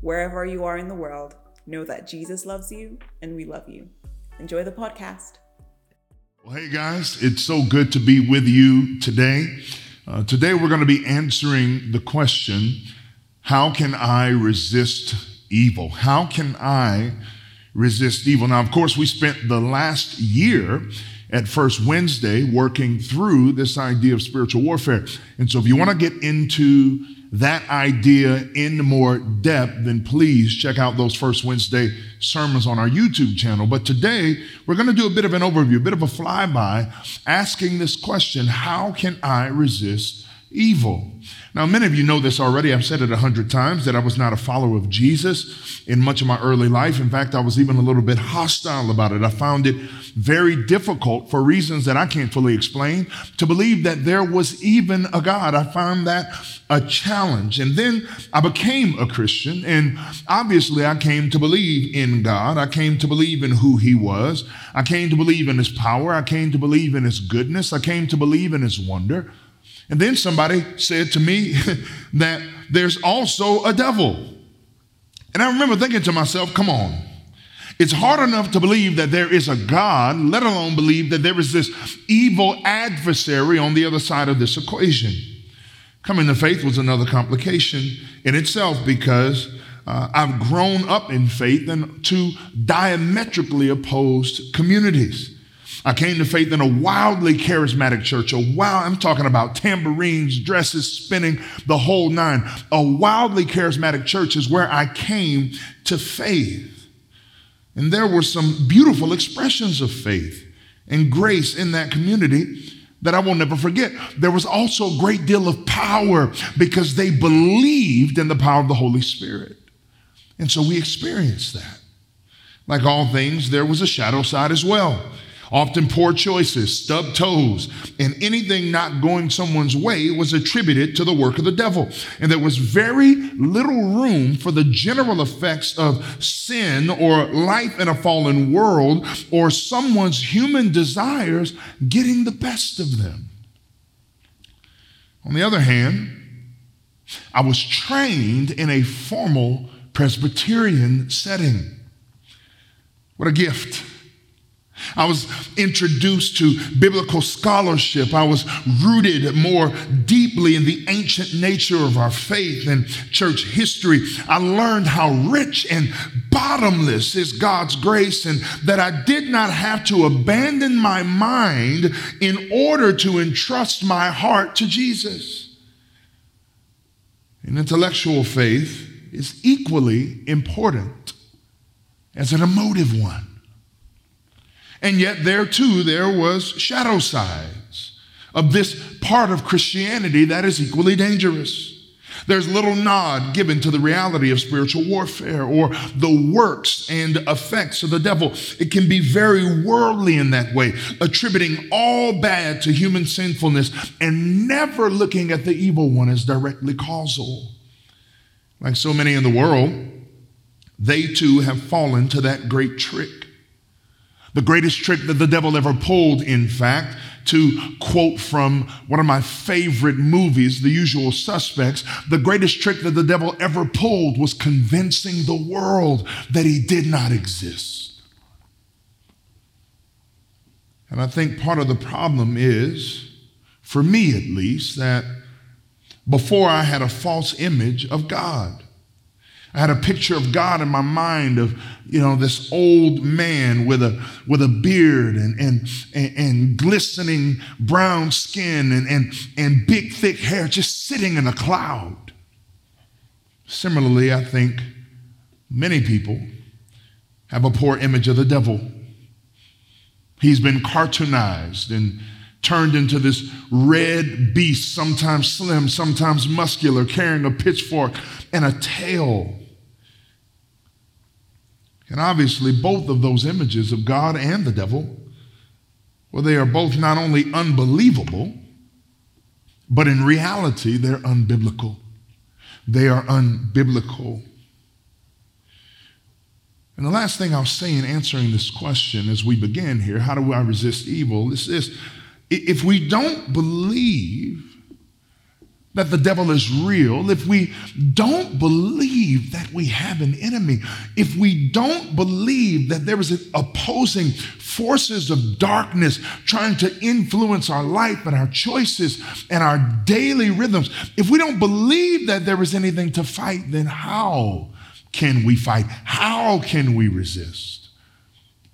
Wherever you are in the world, know that Jesus loves you and we love you. Enjoy the podcast. Well, hey guys, it's so good to be with you today. Uh, today we're going to be answering the question How can I resist evil? How can I resist evil? Now, of course, we spent the last year at First Wednesday working through this idea of spiritual warfare. And so, if you want to get into that idea in more depth, then please check out those first Wednesday sermons on our YouTube channel. But today, we're going to do a bit of an overview, a bit of a flyby, asking this question How can I resist evil? Now, many of you know this already. I've said it a hundred times that I was not a follower of Jesus in much of my early life. In fact, I was even a little bit hostile about it. I found it very difficult for reasons that I can't fully explain to believe that there was even a God. I found that a challenge. And then I became a Christian, and obviously I came to believe in God. I came to believe in who He was. I came to believe in His power. I came to believe in His goodness. I came to believe in His wonder. And then somebody said to me that there's also a devil. And I remember thinking to myself, come on. It's hard enough to believe that there is a God, let alone believe that there is this evil adversary on the other side of this equation. Coming to faith was another complication in itself because uh, I've grown up in faith in two diametrically opposed communities. I came to faith in a wildly charismatic church. A wild, I'm talking about tambourines, dresses spinning, the whole nine. A wildly charismatic church is where I came to faith. And there were some beautiful expressions of faith and grace in that community that I will never forget. There was also a great deal of power because they believed in the power of the Holy Spirit. And so we experienced that. Like all things, there was a shadow side as well often poor choices, stubbed toes, and anything not going someone's way was attributed to the work of the devil. And there was very little room for the general effects of sin or life in a fallen world or someone's human desires getting the best of them. On the other hand, I was trained in a formal Presbyterian setting. What a gift. I was introduced to biblical scholarship. I was rooted more deeply in the ancient nature of our faith and church history. I learned how rich and bottomless is God's grace and that I did not have to abandon my mind in order to entrust my heart to Jesus. An intellectual faith is equally important as an emotive one. And yet, there too, there was shadow sides of this part of Christianity that is equally dangerous. There's little nod given to the reality of spiritual warfare or the works and effects of the devil. It can be very worldly in that way, attributing all bad to human sinfulness and never looking at the evil one as directly causal. Like so many in the world, they too have fallen to that great trick the greatest trick that the devil ever pulled, in fact, to quote from one of my favorite movies, The Usual Suspects, the greatest trick that the devil ever pulled was convincing the world that he did not exist. And I think part of the problem is, for me at least, that before I had a false image of God. I had a picture of God in my mind of, you know, this old man with a, with a beard and, and, and, and glistening brown skin and, and, and big, thick hair just sitting in a cloud. Similarly, I think many people have a poor image of the devil. He's been cartoonized and turned into this red beast, sometimes slim, sometimes muscular, carrying a pitchfork and a tail. And obviously, both of those images of God and the devil, well, they are both not only unbelievable, but in reality, they're unbiblical. They are unbiblical. And the last thing I'll say in answering this question as we begin here how do I resist evil? is this if we don't believe that the devil is real, if we don't believe that we have an enemy, if we don't believe that there is opposing forces of darkness trying to influence our life and our choices and our daily rhythms, if we don't believe that there is anything to fight, then how can we fight? How can we resist?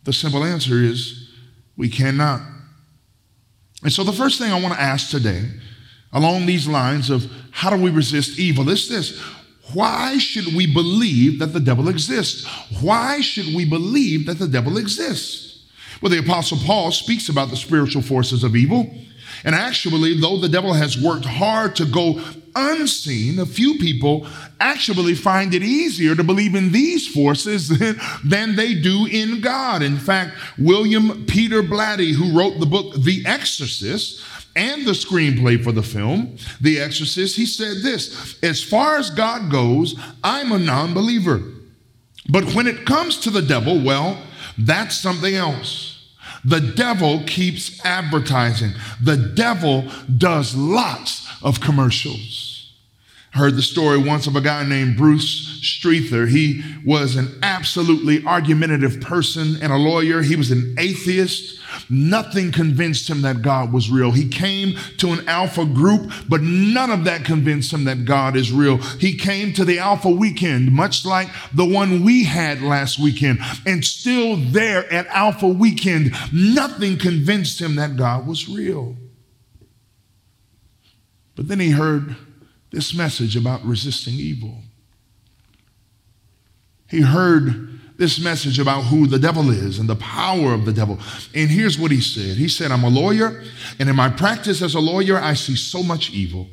The simple answer is we cannot. And so the first thing I want to ask today along these lines of how do we resist evil is this why should we believe that the devil exists? Why should we believe that the devil exists? Well, the Apostle Paul speaks about the spiritual forces of evil. And actually, though the devil has worked hard to go unseen, a few people actually find it easier to believe in these forces than they do in God. In fact, William Peter Blatty, who wrote the book The Exorcist, and the screenplay for the film, The Exorcist, he said this As far as God goes, I'm a non believer. But when it comes to the devil, well, that's something else. The devil keeps advertising, the devil does lots of commercials heard the story once of a guy named Bruce Streether. He was an absolutely argumentative person and a lawyer. He was an atheist. Nothing convinced him that God was real. He came to an alpha group, but none of that convinced him that God is real. He came to the alpha weekend, much like the one we had last weekend, and still there at alpha weekend, nothing convinced him that God was real. But then he heard this message about resisting evil. He heard this message about who the devil is and the power of the devil. And here's what he said He said, I'm a lawyer, and in my practice as a lawyer, I see so much evil.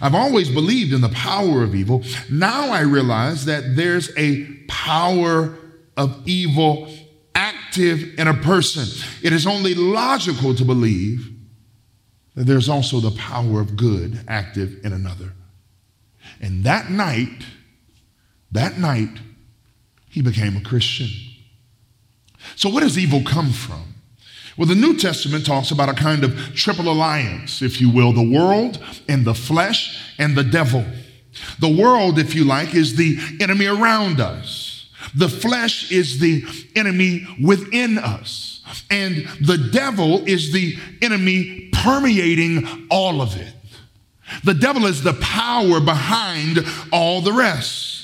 I've always believed in the power of evil. Now I realize that there's a power of evil active in a person. It is only logical to believe that there's also the power of good active in another. And that night, that night, he became a Christian. So, where does evil come from? Well, the New Testament talks about a kind of triple alliance, if you will the world and the flesh and the devil. The world, if you like, is the enemy around us. The flesh is the enemy within us. And the devil is the enemy permeating all of it. The devil is the power behind all the rest.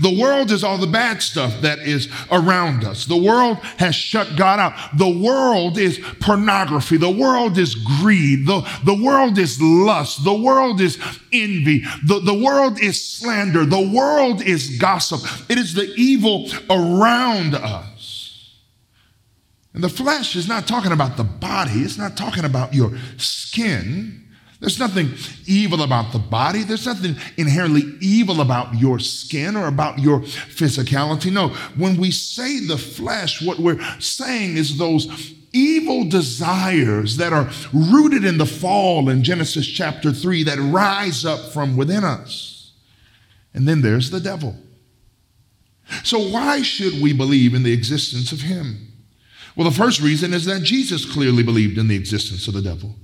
The world is all the bad stuff that is around us. The world has shut God out. The world is pornography. The world is greed. The, the world is lust. The world is envy. The, the world is slander. The world is gossip. It is the evil around us. And the flesh is not talking about the body, it's not talking about your skin. There's nothing evil about the body. There's nothing inherently evil about your skin or about your physicality. No, when we say the flesh, what we're saying is those evil desires that are rooted in the fall in Genesis chapter 3 that rise up from within us. And then there's the devil. So, why should we believe in the existence of him? Well, the first reason is that Jesus clearly believed in the existence of the devil.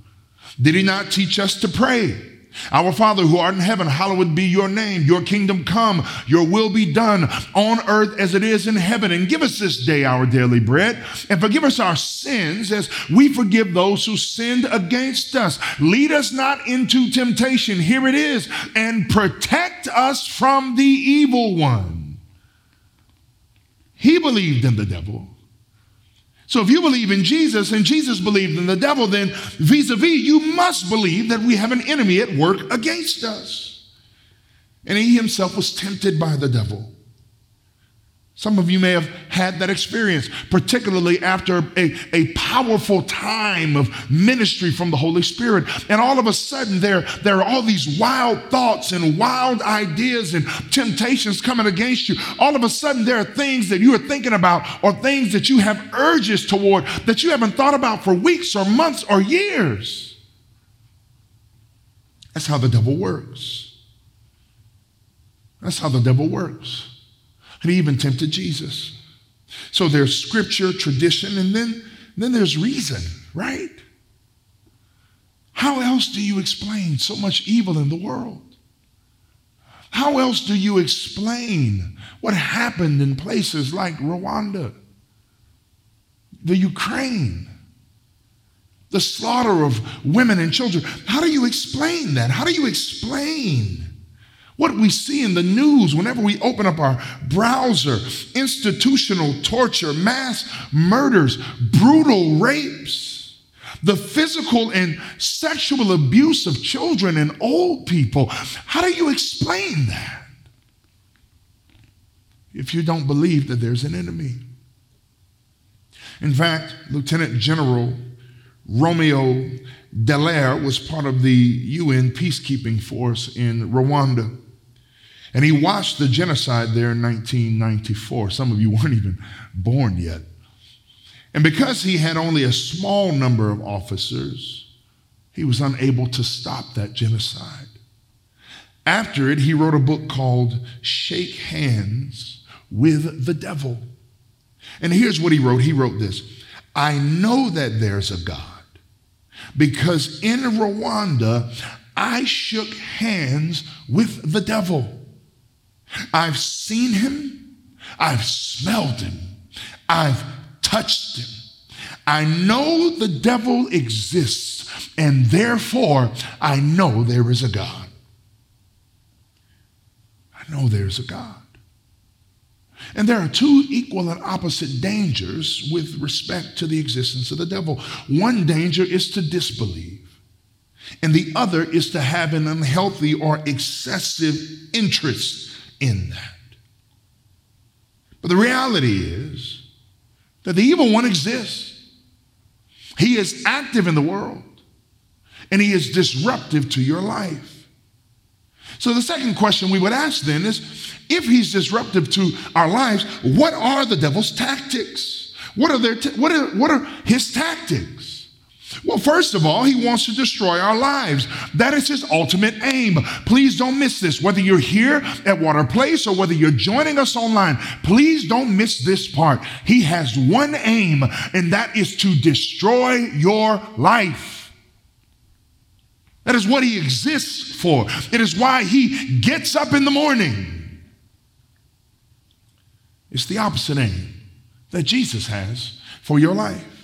Did he not teach us to pray? Our Father who art in heaven, hallowed be your name. Your kingdom come, your will be done on earth as it is in heaven. And give us this day our daily bread and forgive us our sins as we forgive those who sinned against us. Lead us not into temptation. Here it is. And protect us from the evil one. He believed in the devil. So if you believe in Jesus and Jesus believed in the devil, then vis a vis, you must believe that we have an enemy at work against us. And he himself was tempted by the devil. Some of you may have had that experience, particularly after a, a powerful time of ministry from the Holy Spirit. And all of a sudden, there, there are all these wild thoughts and wild ideas and temptations coming against you. All of a sudden, there are things that you are thinking about or things that you have urges toward that you haven't thought about for weeks or months or years. That's how the devil works. That's how the devil works. He even tempted Jesus. So there's scripture, tradition, and then, then there's reason, right? How else do you explain so much evil in the world? How else do you explain what happened in places like Rwanda, the Ukraine, the slaughter of women and children? How do you explain that? How do you explain what we see in the news whenever we open up our browser institutional torture, mass murders, brutal rapes, the physical and sexual abuse of children and old people. How do you explain that? If you don't believe that there's an enemy. In fact, Lieutenant General Romeo Dallaire was part of the UN peacekeeping force in Rwanda. And he watched the genocide there in 1994. Some of you weren't even born yet. And because he had only a small number of officers, he was unable to stop that genocide. After it, he wrote a book called Shake Hands with the Devil. And here's what he wrote he wrote this I know that there's a God because in Rwanda, I shook hands with the devil. I've seen him, I've smelled him, I've touched him. I know the devil exists, and therefore I know there is a God. I know there's a God. And there are two equal and opposite dangers with respect to the existence of the devil. One danger is to disbelieve, and the other is to have an unhealthy or excessive interest in that. But the reality is that the evil one exists. He is active in the world and he is disruptive to your life. So, the second question we would ask then is if he's disruptive to our lives, what are the devil's tactics? What are, their what are, what are his tactics? Well, first of all, he wants to destroy our lives. That is his ultimate aim. Please don't miss this. Whether you're here at Water Place or whether you're joining us online, please don't miss this part. He has one aim, and that is to destroy your life. That is what he exists for. It is why he gets up in the morning. It's the opposite aim that Jesus has for your life.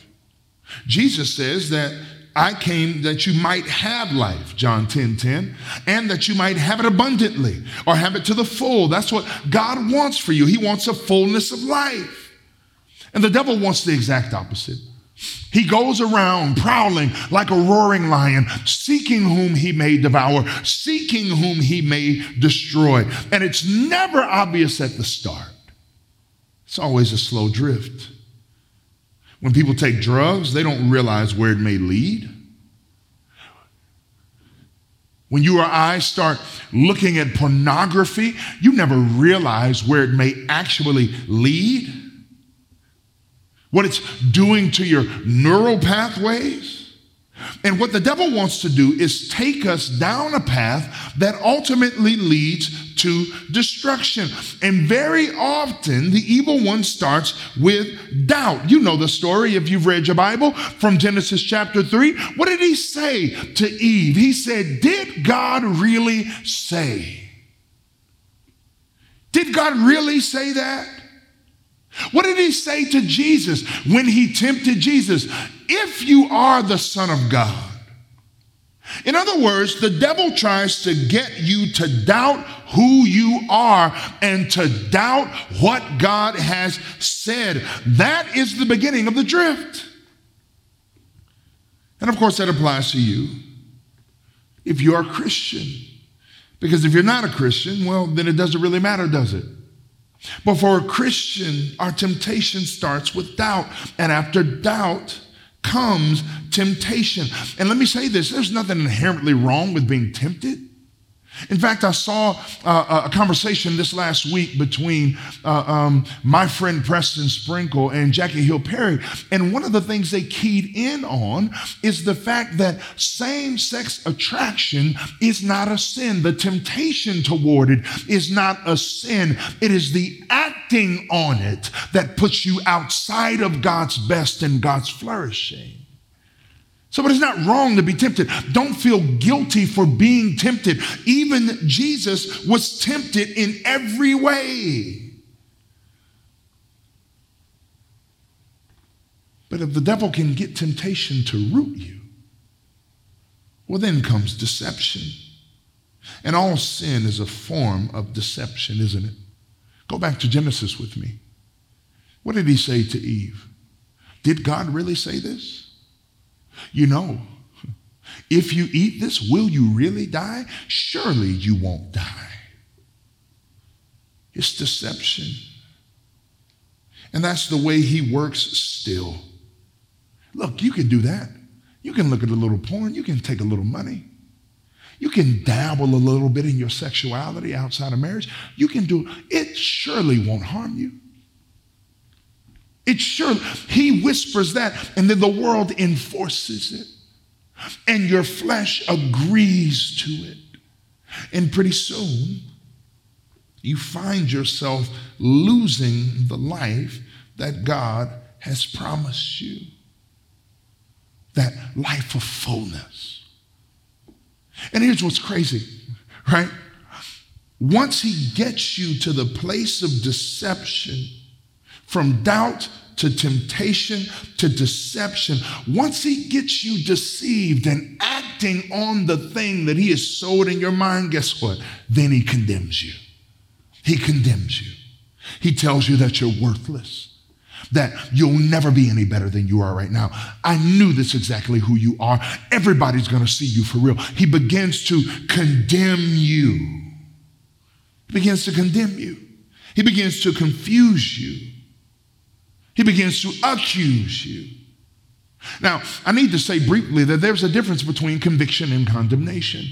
Jesus says that I came that you might have life, John 10 10, and that you might have it abundantly or have it to the full. That's what God wants for you. He wants a fullness of life. And the devil wants the exact opposite. He goes around prowling like a roaring lion, seeking whom he may devour, seeking whom he may destroy. And it's never obvious at the start, it's always a slow drift. When people take drugs, they don't realize where it may lead. When you or I start looking at pornography, you never realize where it may actually lead, what it's doing to your neural pathways. And what the devil wants to do is take us down a path that ultimately leads to destruction. And very often, the evil one starts with doubt. You know the story if you've read your Bible from Genesis chapter 3. What did he say to Eve? He said, Did God really say? Did God really say that? What did he say to Jesus when he tempted Jesus? If you are the Son of God. In other words, the devil tries to get you to doubt who you are and to doubt what God has said. That is the beginning of the drift. And of course, that applies to you if you are a Christian. Because if you're not a Christian, well, then it doesn't really matter, does it? But for a Christian, our temptation starts with doubt. And after doubt comes temptation. And let me say this there's nothing inherently wrong with being tempted. In fact, I saw uh, a conversation this last week between uh, um, my friend Preston Sprinkle and Jackie Hill Perry. And one of the things they keyed in on is the fact that same sex attraction is not a sin. The temptation toward it is not a sin. It is the acting on it that puts you outside of God's best and God's flourishing. So but it's not wrong to be tempted. Don't feel guilty for being tempted. Even Jesus was tempted in every way. But if the devil can get temptation to root you, well, then comes deception. And all sin is a form of deception, isn't it? Go back to Genesis with me. What did he say to Eve? Did God really say this? You know, if you eat this, will you really die? Surely you won't die. It's deception. And that's the way he works still. Look, you can do that. You can look at a little porn, you can take a little money. You can dabble a little bit in your sexuality outside of marriage. You can do it surely won't harm you. It sure, he whispers that, and then the world enforces it. And your flesh agrees to it. And pretty soon, you find yourself losing the life that God has promised you. That life of fullness. And here's what's crazy, right? Once he gets you to the place of deception, from doubt to temptation to deception, once he gets you deceived and acting on the thing that he has sowed in your mind, guess what? Then he condemns you. He condemns you. He tells you that you're worthless, that you'll never be any better than you are right now. I knew this exactly who you are. Everybody's going to see you for real. He begins to condemn you. He begins to condemn you. He begins to confuse you. He begins to accuse you. Now, I need to say briefly that there's a difference between conviction and condemnation.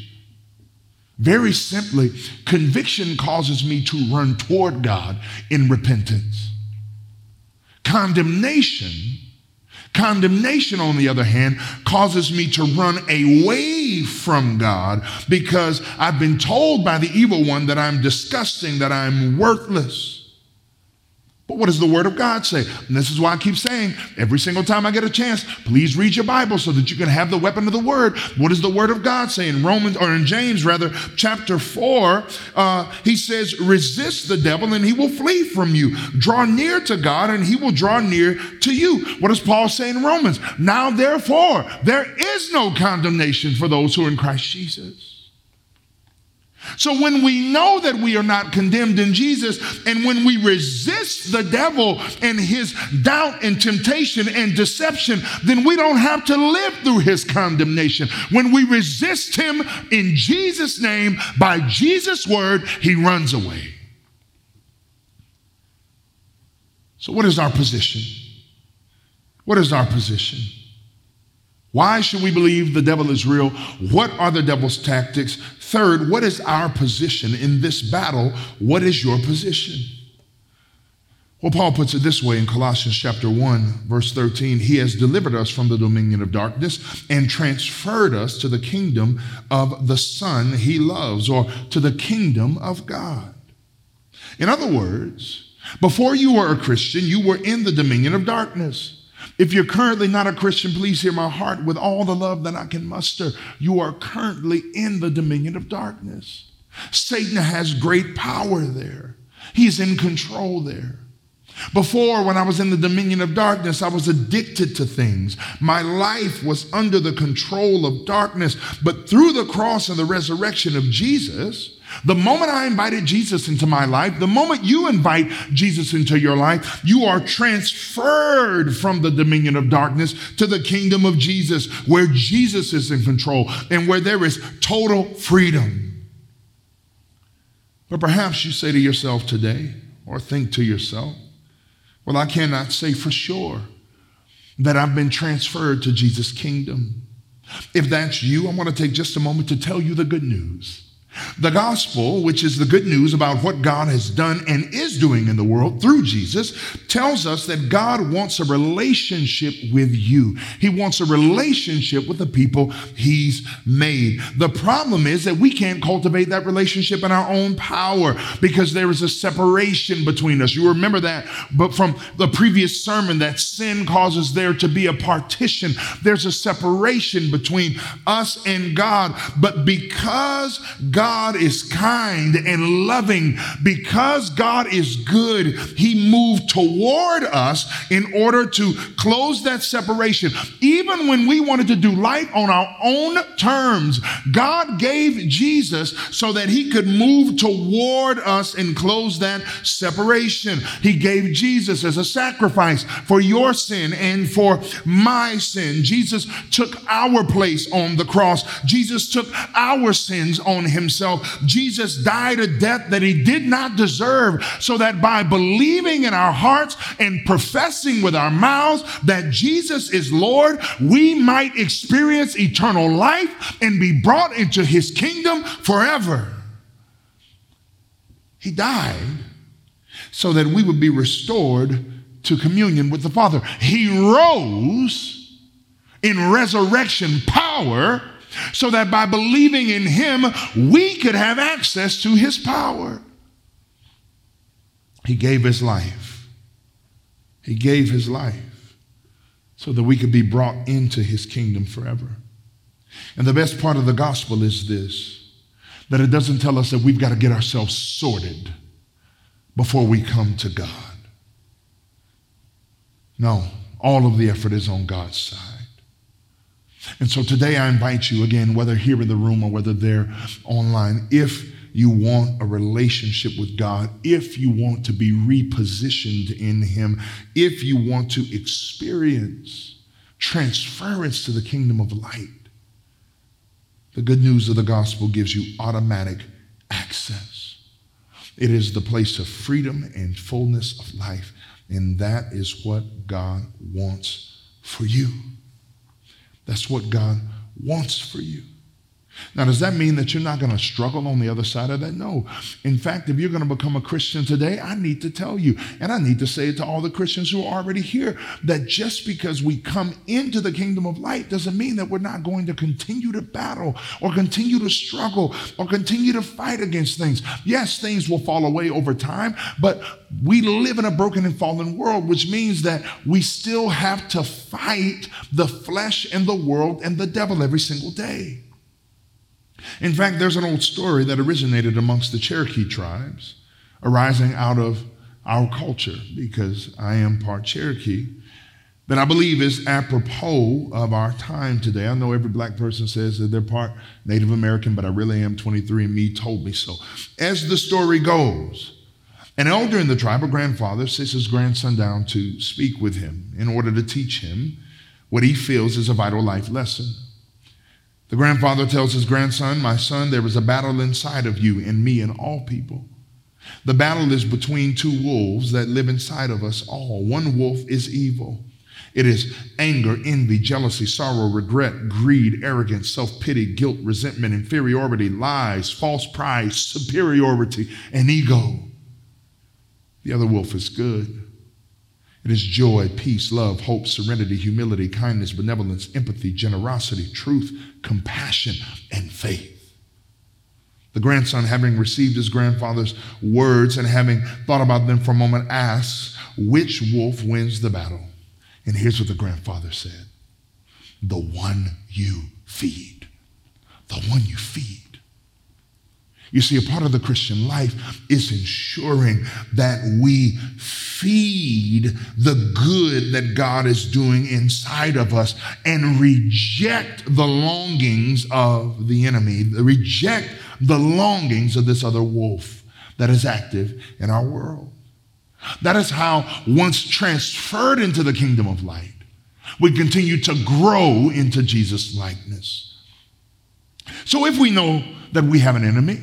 Very simply, conviction causes me to run toward God in repentance. Condemnation, condemnation, on the other hand, causes me to run away from God because I've been told by the evil one that I'm disgusting, that I'm worthless. But what does the Word of God say? And this is why I keep saying every single time I get a chance, please read your Bible so that you can have the weapon of the Word. What does the Word of God say in Romans or in James rather, chapter four? Uh, he says, "Resist the devil, and he will flee from you. Draw near to God, and he will draw near to you." What does Paul say in Romans? Now, therefore, there is no condemnation for those who are in Christ Jesus. So when we know that we are not condemned in Jesus, and when we resist the devil and his doubt and temptation and deception, then we don't have to live through his condemnation. When we resist him in Jesus' name, by Jesus' word, he runs away. So, what is our position? What is our position? Why should we believe the devil is real? What are the devil's tactics? Third, what is our position in this battle? What is your position? Well, Paul puts it this way in Colossians chapter 1, verse 13 He has delivered us from the dominion of darkness and transferred us to the kingdom of the Son he loves, or to the kingdom of God. In other words, before you were a Christian, you were in the dominion of darkness. If you're currently not a Christian, please hear my heart with all the love that I can muster. You are currently in the dominion of darkness. Satan has great power there, he's in control there. Before, when I was in the dominion of darkness, I was addicted to things. My life was under the control of darkness. But through the cross and the resurrection of Jesus, the moment I invited Jesus into my life, the moment you invite Jesus into your life, you are transferred from the dominion of darkness to the kingdom of Jesus, where Jesus is in control and where there is total freedom. But perhaps you say to yourself today, or think to yourself, well, I cannot say for sure that I've been transferred to Jesus' kingdom. If that's you, I want to take just a moment to tell you the good news. The gospel, which is the good news about what God has done and is doing in the world through Jesus, tells us that God wants a relationship with you. He wants a relationship with the people He's made. The problem is that we can't cultivate that relationship in our own power because there is a separation between us. You remember that, but from the previous sermon, that sin causes there to be a partition. There's a separation between us and God. But because God God is kind and loving, because God is good, He moved toward us in order to close that separation. Even when we wanted to do life on our own terms, God gave Jesus so that He could move toward us and close that separation. He gave Jesus as a sacrifice for your sin and for my sin. Jesus took our place on the cross. Jesus took our sins on Himself himself. Jesus died a death that he did not deserve, so that by believing in our hearts and professing with our mouths that Jesus is Lord, we might experience eternal life and be brought into his kingdom forever. He died so that we would be restored to communion with the Father. He rose in resurrection power so that by believing in him, we could have access to his power. He gave his life. He gave his life so that we could be brought into his kingdom forever. And the best part of the gospel is this that it doesn't tell us that we've got to get ourselves sorted before we come to God. No, all of the effort is on God's side. And so today I invite you again, whether here in the room or whether they're online, if you want a relationship with God, if you want to be repositioned in Him, if you want to experience transference to the kingdom of light, the good news of the gospel gives you automatic access. It is the place of freedom and fullness of life, and that is what God wants for you. That's what God wants for you. Now, does that mean that you're not going to struggle on the other side of that? No. In fact, if you're going to become a Christian today, I need to tell you, and I need to say it to all the Christians who are already here, that just because we come into the kingdom of light doesn't mean that we're not going to continue to battle or continue to struggle or continue to fight against things. Yes, things will fall away over time, but we live in a broken and fallen world, which means that we still have to fight the flesh and the world and the devil every single day. In fact, there's an old story that originated amongst the Cherokee tribes, arising out of our culture, because I am part Cherokee, that I believe is apropos of our time today. I know every black person says that they're part Native American, but I really am 23 and me told me so. As the story goes, an elder in the tribe, a grandfather, sits his grandson down to speak with him in order to teach him what he feels is a vital life lesson. The grandfather tells his grandson, My son, there is a battle inside of you and me and all people. The battle is between two wolves that live inside of us all. One wolf is evil. It is anger, envy, jealousy, sorrow, regret, greed, arrogance, self pity, guilt, resentment, inferiority, lies, false pride, superiority, and ego. The other wolf is good. It is joy, peace, love, hope, serenity, humility, kindness, benevolence, empathy, generosity, truth, compassion, and faith. The grandson, having received his grandfather's words and having thought about them for a moment, asks, Which wolf wins the battle? And here's what the grandfather said The one you feed. The one you feed. You see, a part of the Christian life is ensuring that we feed the good that God is doing inside of us and reject the longings of the enemy, reject the longings of this other wolf that is active in our world. That is how, once transferred into the kingdom of light, we continue to grow into Jesus' likeness. So, if we know that we have an enemy,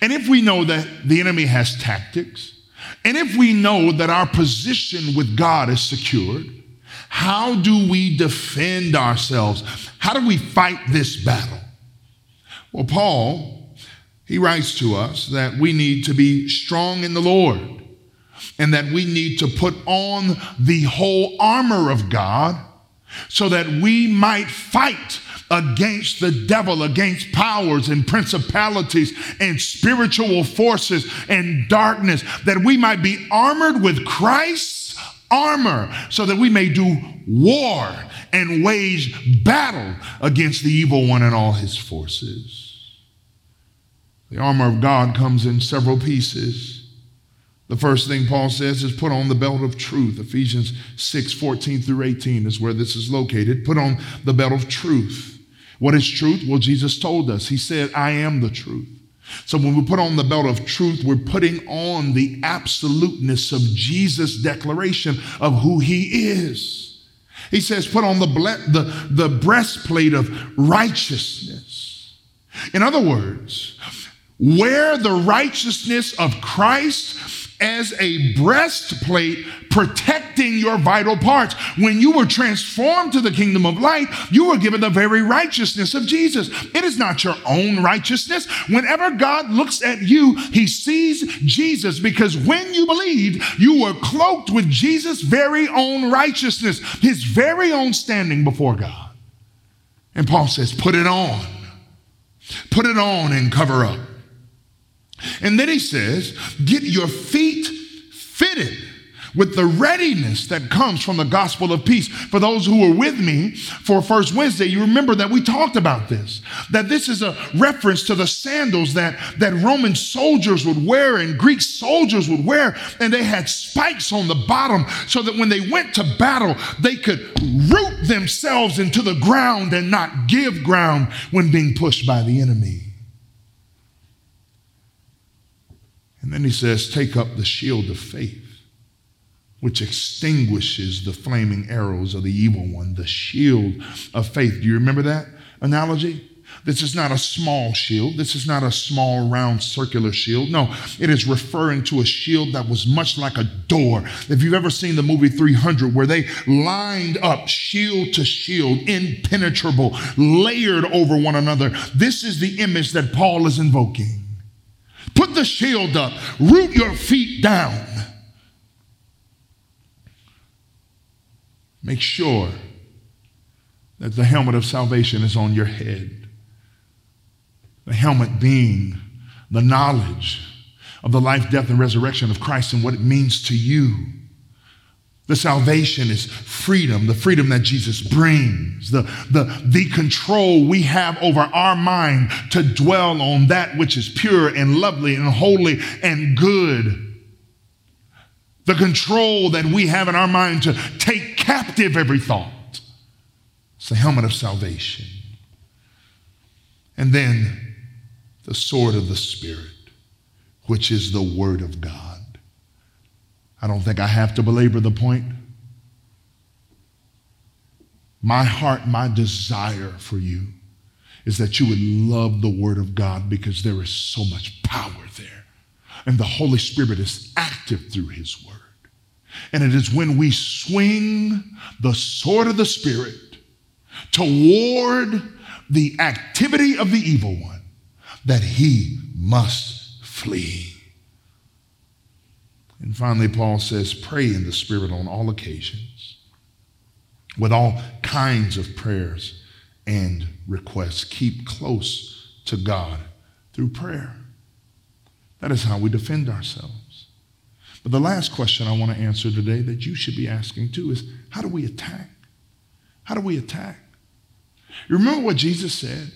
and if we know that the enemy has tactics, And if we know that our position with God is secured, how do we defend ourselves? How do we fight this battle? Well, Paul, he writes to us that we need to be strong in the Lord and that we need to put on the whole armor of God so that we might fight against the devil, against powers and principalities and spiritual forces and darkness, that we might be armored with Christ's armor so that we may do war and wage battle against the evil one and all his forces. The armor of God comes in several pieces. The first thing Paul says is put on the belt of truth. Ephesians 6 14 through 18 is where this is located. Put on the belt of truth. What is truth? Well, Jesus told us. He said, I am the truth. So when we put on the belt of truth, we're putting on the absoluteness of Jesus' declaration of who he is. He says, put on the, ble- the, the breastplate of righteousness. In other words, wear the righteousness of Christ as a breastplate protecting your vital parts. When you were transformed to the kingdom of light, you were given the very righteousness of Jesus. It is not your own righteousness. Whenever God looks at you, he sees Jesus because when you believed, you were cloaked with Jesus' very own righteousness, his very own standing before God. And Paul says, put it on. Put it on and cover up. And then he says, get your feet fitted with the readiness that comes from the gospel of peace. For those who were with me for First Wednesday, you remember that we talked about this, that this is a reference to the sandals that, that Roman soldiers would wear and Greek soldiers would wear, and they had spikes on the bottom so that when they went to battle, they could root themselves into the ground and not give ground when being pushed by the enemy. And then he says, Take up the shield of faith, which extinguishes the flaming arrows of the evil one, the shield of faith. Do you remember that analogy? This is not a small shield. This is not a small, round, circular shield. No, it is referring to a shield that was much like a door. If you've ever seen the movie 300, where they lined up shield to shield, impenetrable, layered over one another, this is the image that Paul is invoking. Put the shield up. Root your feet down. Make sure that the helmet of salvation is on your head. The helmet being the knowledge of the life, death, and resurrection of Christ and what it means to you. The salvation is freedom, the freedom that Jesus brings, the, the, the control we have over our mind to dwell on that which is pure and lovely and holy and good. The control that we have in our mind to take captive every thought. It's the helmet of salvation. And then the sword of the Spirit, which is the Word of God. I don't think I have to belabor the point. My heart, my desire for you is that you would love the Word of God because there is so much power there. And the Holy Spirit is active through His Word. And it is when we swing the sword of the Spirit toward the activity of the evil one that he must flee. And finally, Paul says, pray in the Spirit on all occasions with all kinds of prayers and requests. Keep close to God through prayer. That is how we defend ourselves. But the last question I want to answer today that you should be asking too is how do we attack? How do we attack? You remember what Jesus said?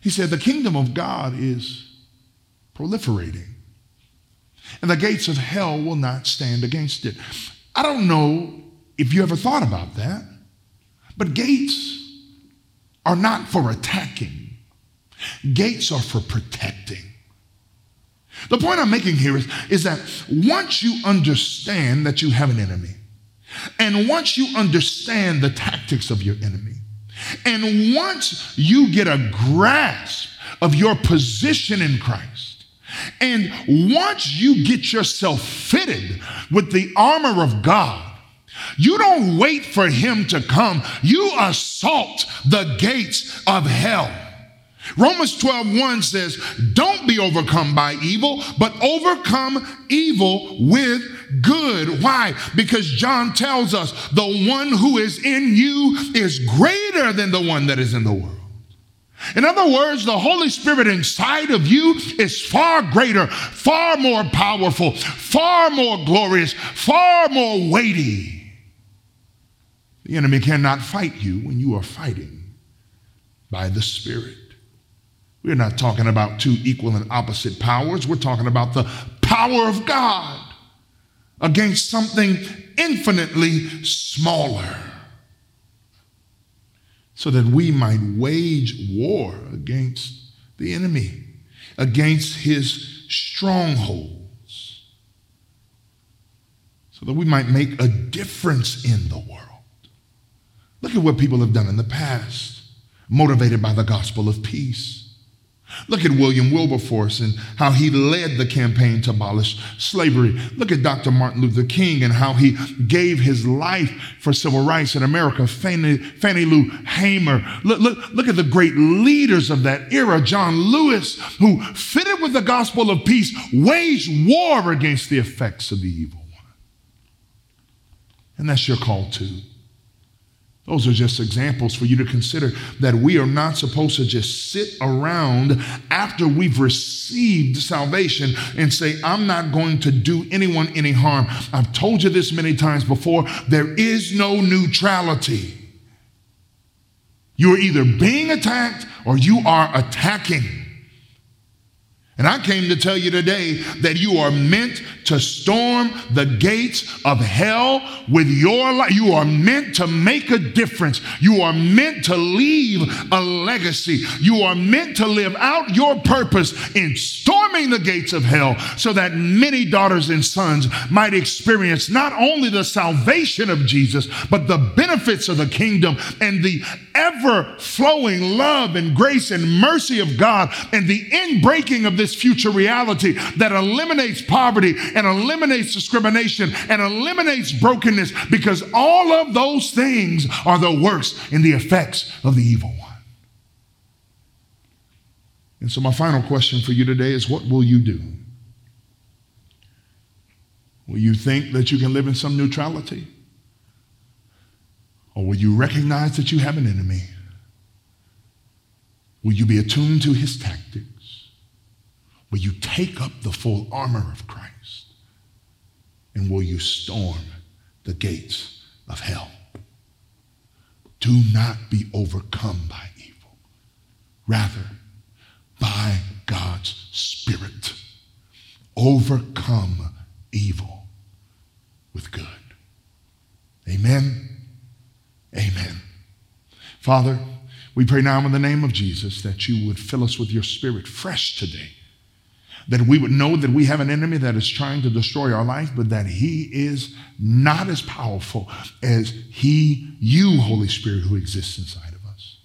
He said, The kingdom of God is proliferating and the gates of hell will not stand against it. I don't know if you ever thought about that, but gates are not for attacking, gates are for protecting. The point I'm making here is, is that once you understand that you have an enemy, and once you understand the tactics of your enemy, and once you get a grasp of your position in Christ, And once you get yourself fitted with the armor of God, you don't wait for him to come. You assault the gates of hell. Romans 12, 1 says, Don't be overcome by evil, but overcome evil with good. Why? Because John tells us the one who is in you is greater than the one that is in the world. In other words, the Holy Spirit inside of you is far greater, far more powerful, far more glorious, far more weighty. The enemy cannot fight you when you are fighting by the Spirit. We're not talking about two equal and opposite powers. We're talking about the power of God against something infinitely smaller so that we might wage war against the enemy, against his strongholds, so that we might make a difference in the world. Look at what people have done in the past, motivated by the gospel of peace. Look at William Wilberforce and how he led the campaign to abolish slavery. Look at Dr. Martin Luther King and how he gave his life for civil rights in America. Fannie, Fannie Lou Hamer. Look, look, look at the great leaders of that era. John Lewis, who fitted with the gospel of peace, waged war against the effects of the evil one. And that's your call too. Those are just examples for you to consider that we are not supposed to just sit around after we've received salvation and say, I'm not going to do anyone any harm. I've told you this many times before there is no neutrality. You are either being attacked or you are attacking. And I came to tell you today that you are meant to storm the gates of hell with your life. You are meant to make a difference. You are meant to leave a legacy. You are meant to live out your purpose in storming the gates of hell so that many daughters and sons might experience not only the salvation of Jesus, but the benefits of the kingdom and the ever flowing love and grace and mercy of God and the inbreaking of this future reality that eliminates poverty and eliminates discrimination and eliminates brokenness because all of those things are the works and the effects of the evil one. And so, my final question for you today is what will you do? Will you think that you can live in some neutrality? Or will you recognize that you have an enemy? Will you be attuned to his tactics? Will you take up the full armor of Christ? And will you storm the gates of hell? Do not be overcome by evil. Rather, by God's Spirit, overcome evil with good. Amen. Amen. Father, we pray now in the name of Jesus that you would fill us with your spirit fresh today. That we would know that we have an enemy that is trying to destroy our life, but that he is not as powerful as he, you, Holy Spirit, who exists inside of us.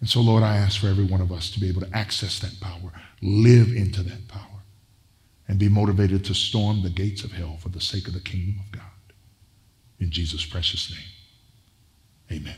And so, Lord, I ask for every one of us to be able to access that power, live into that power, and be motivated to storm the gates of hell for the sake of the kingdom of God. In Jesus' precious name. Amen.